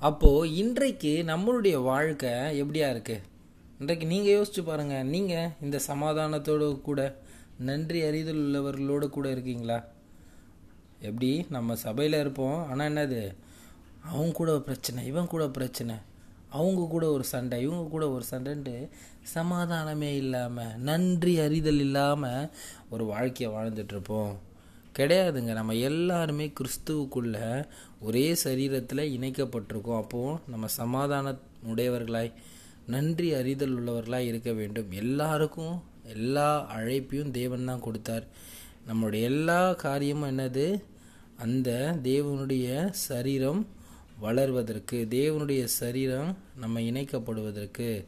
அப்போது இன்றைக்கு நம்மளுடைய வாழ்க்கை எப்படியா இருக்குது இன்றைக்கு நீங்கள் யோசிச்சு பாருங்கள் நீங்கள் இந்த சமாதானத்தோடு கூட நன்றி அறிதல் உள்ளவர்களோடு கூட இருக்கீங்களா? எப்படி? நம்ம சபையில் இருப்போம். ஆனால் என்னது? அவங்க கூட பிரச்சனை இவன் கூட பிரச்சனை. அவங்க கூட ஒரு சண்டை இவங்க கூட ஒரு சண்டைன்ட்டு சமாதானமே இல்லாமல் நன்றி அறிதல் இல்லாமல் ஒரு வாழ்க்கையை வாழ்ந்துட்டுருப்போம் கிடையாதுங்க. நம்ம எல்லாருமே கிறிஸ்துவுக்குள்ள ஒரே சரீரத்தில் இணைக்கப்பட்டிருக்கோம். அப்போது நம்ம சமாதான உடையவர்களாய் நன்றி அறிதல் உள்ளவர்களாக இருக்க வேண்டும். எல்லாருக்கும் எல்லா அழைப்பையும் தேவன் தான் கொடுத்தார். நம்மளுடைய எல்லா காரியமும் என்னது? அந்த தேவனுடைய சரீரம் வளர்வதற்கு தேவனுடைய சரீரம் நம்ம இணைக்கப்படுவதற்கு.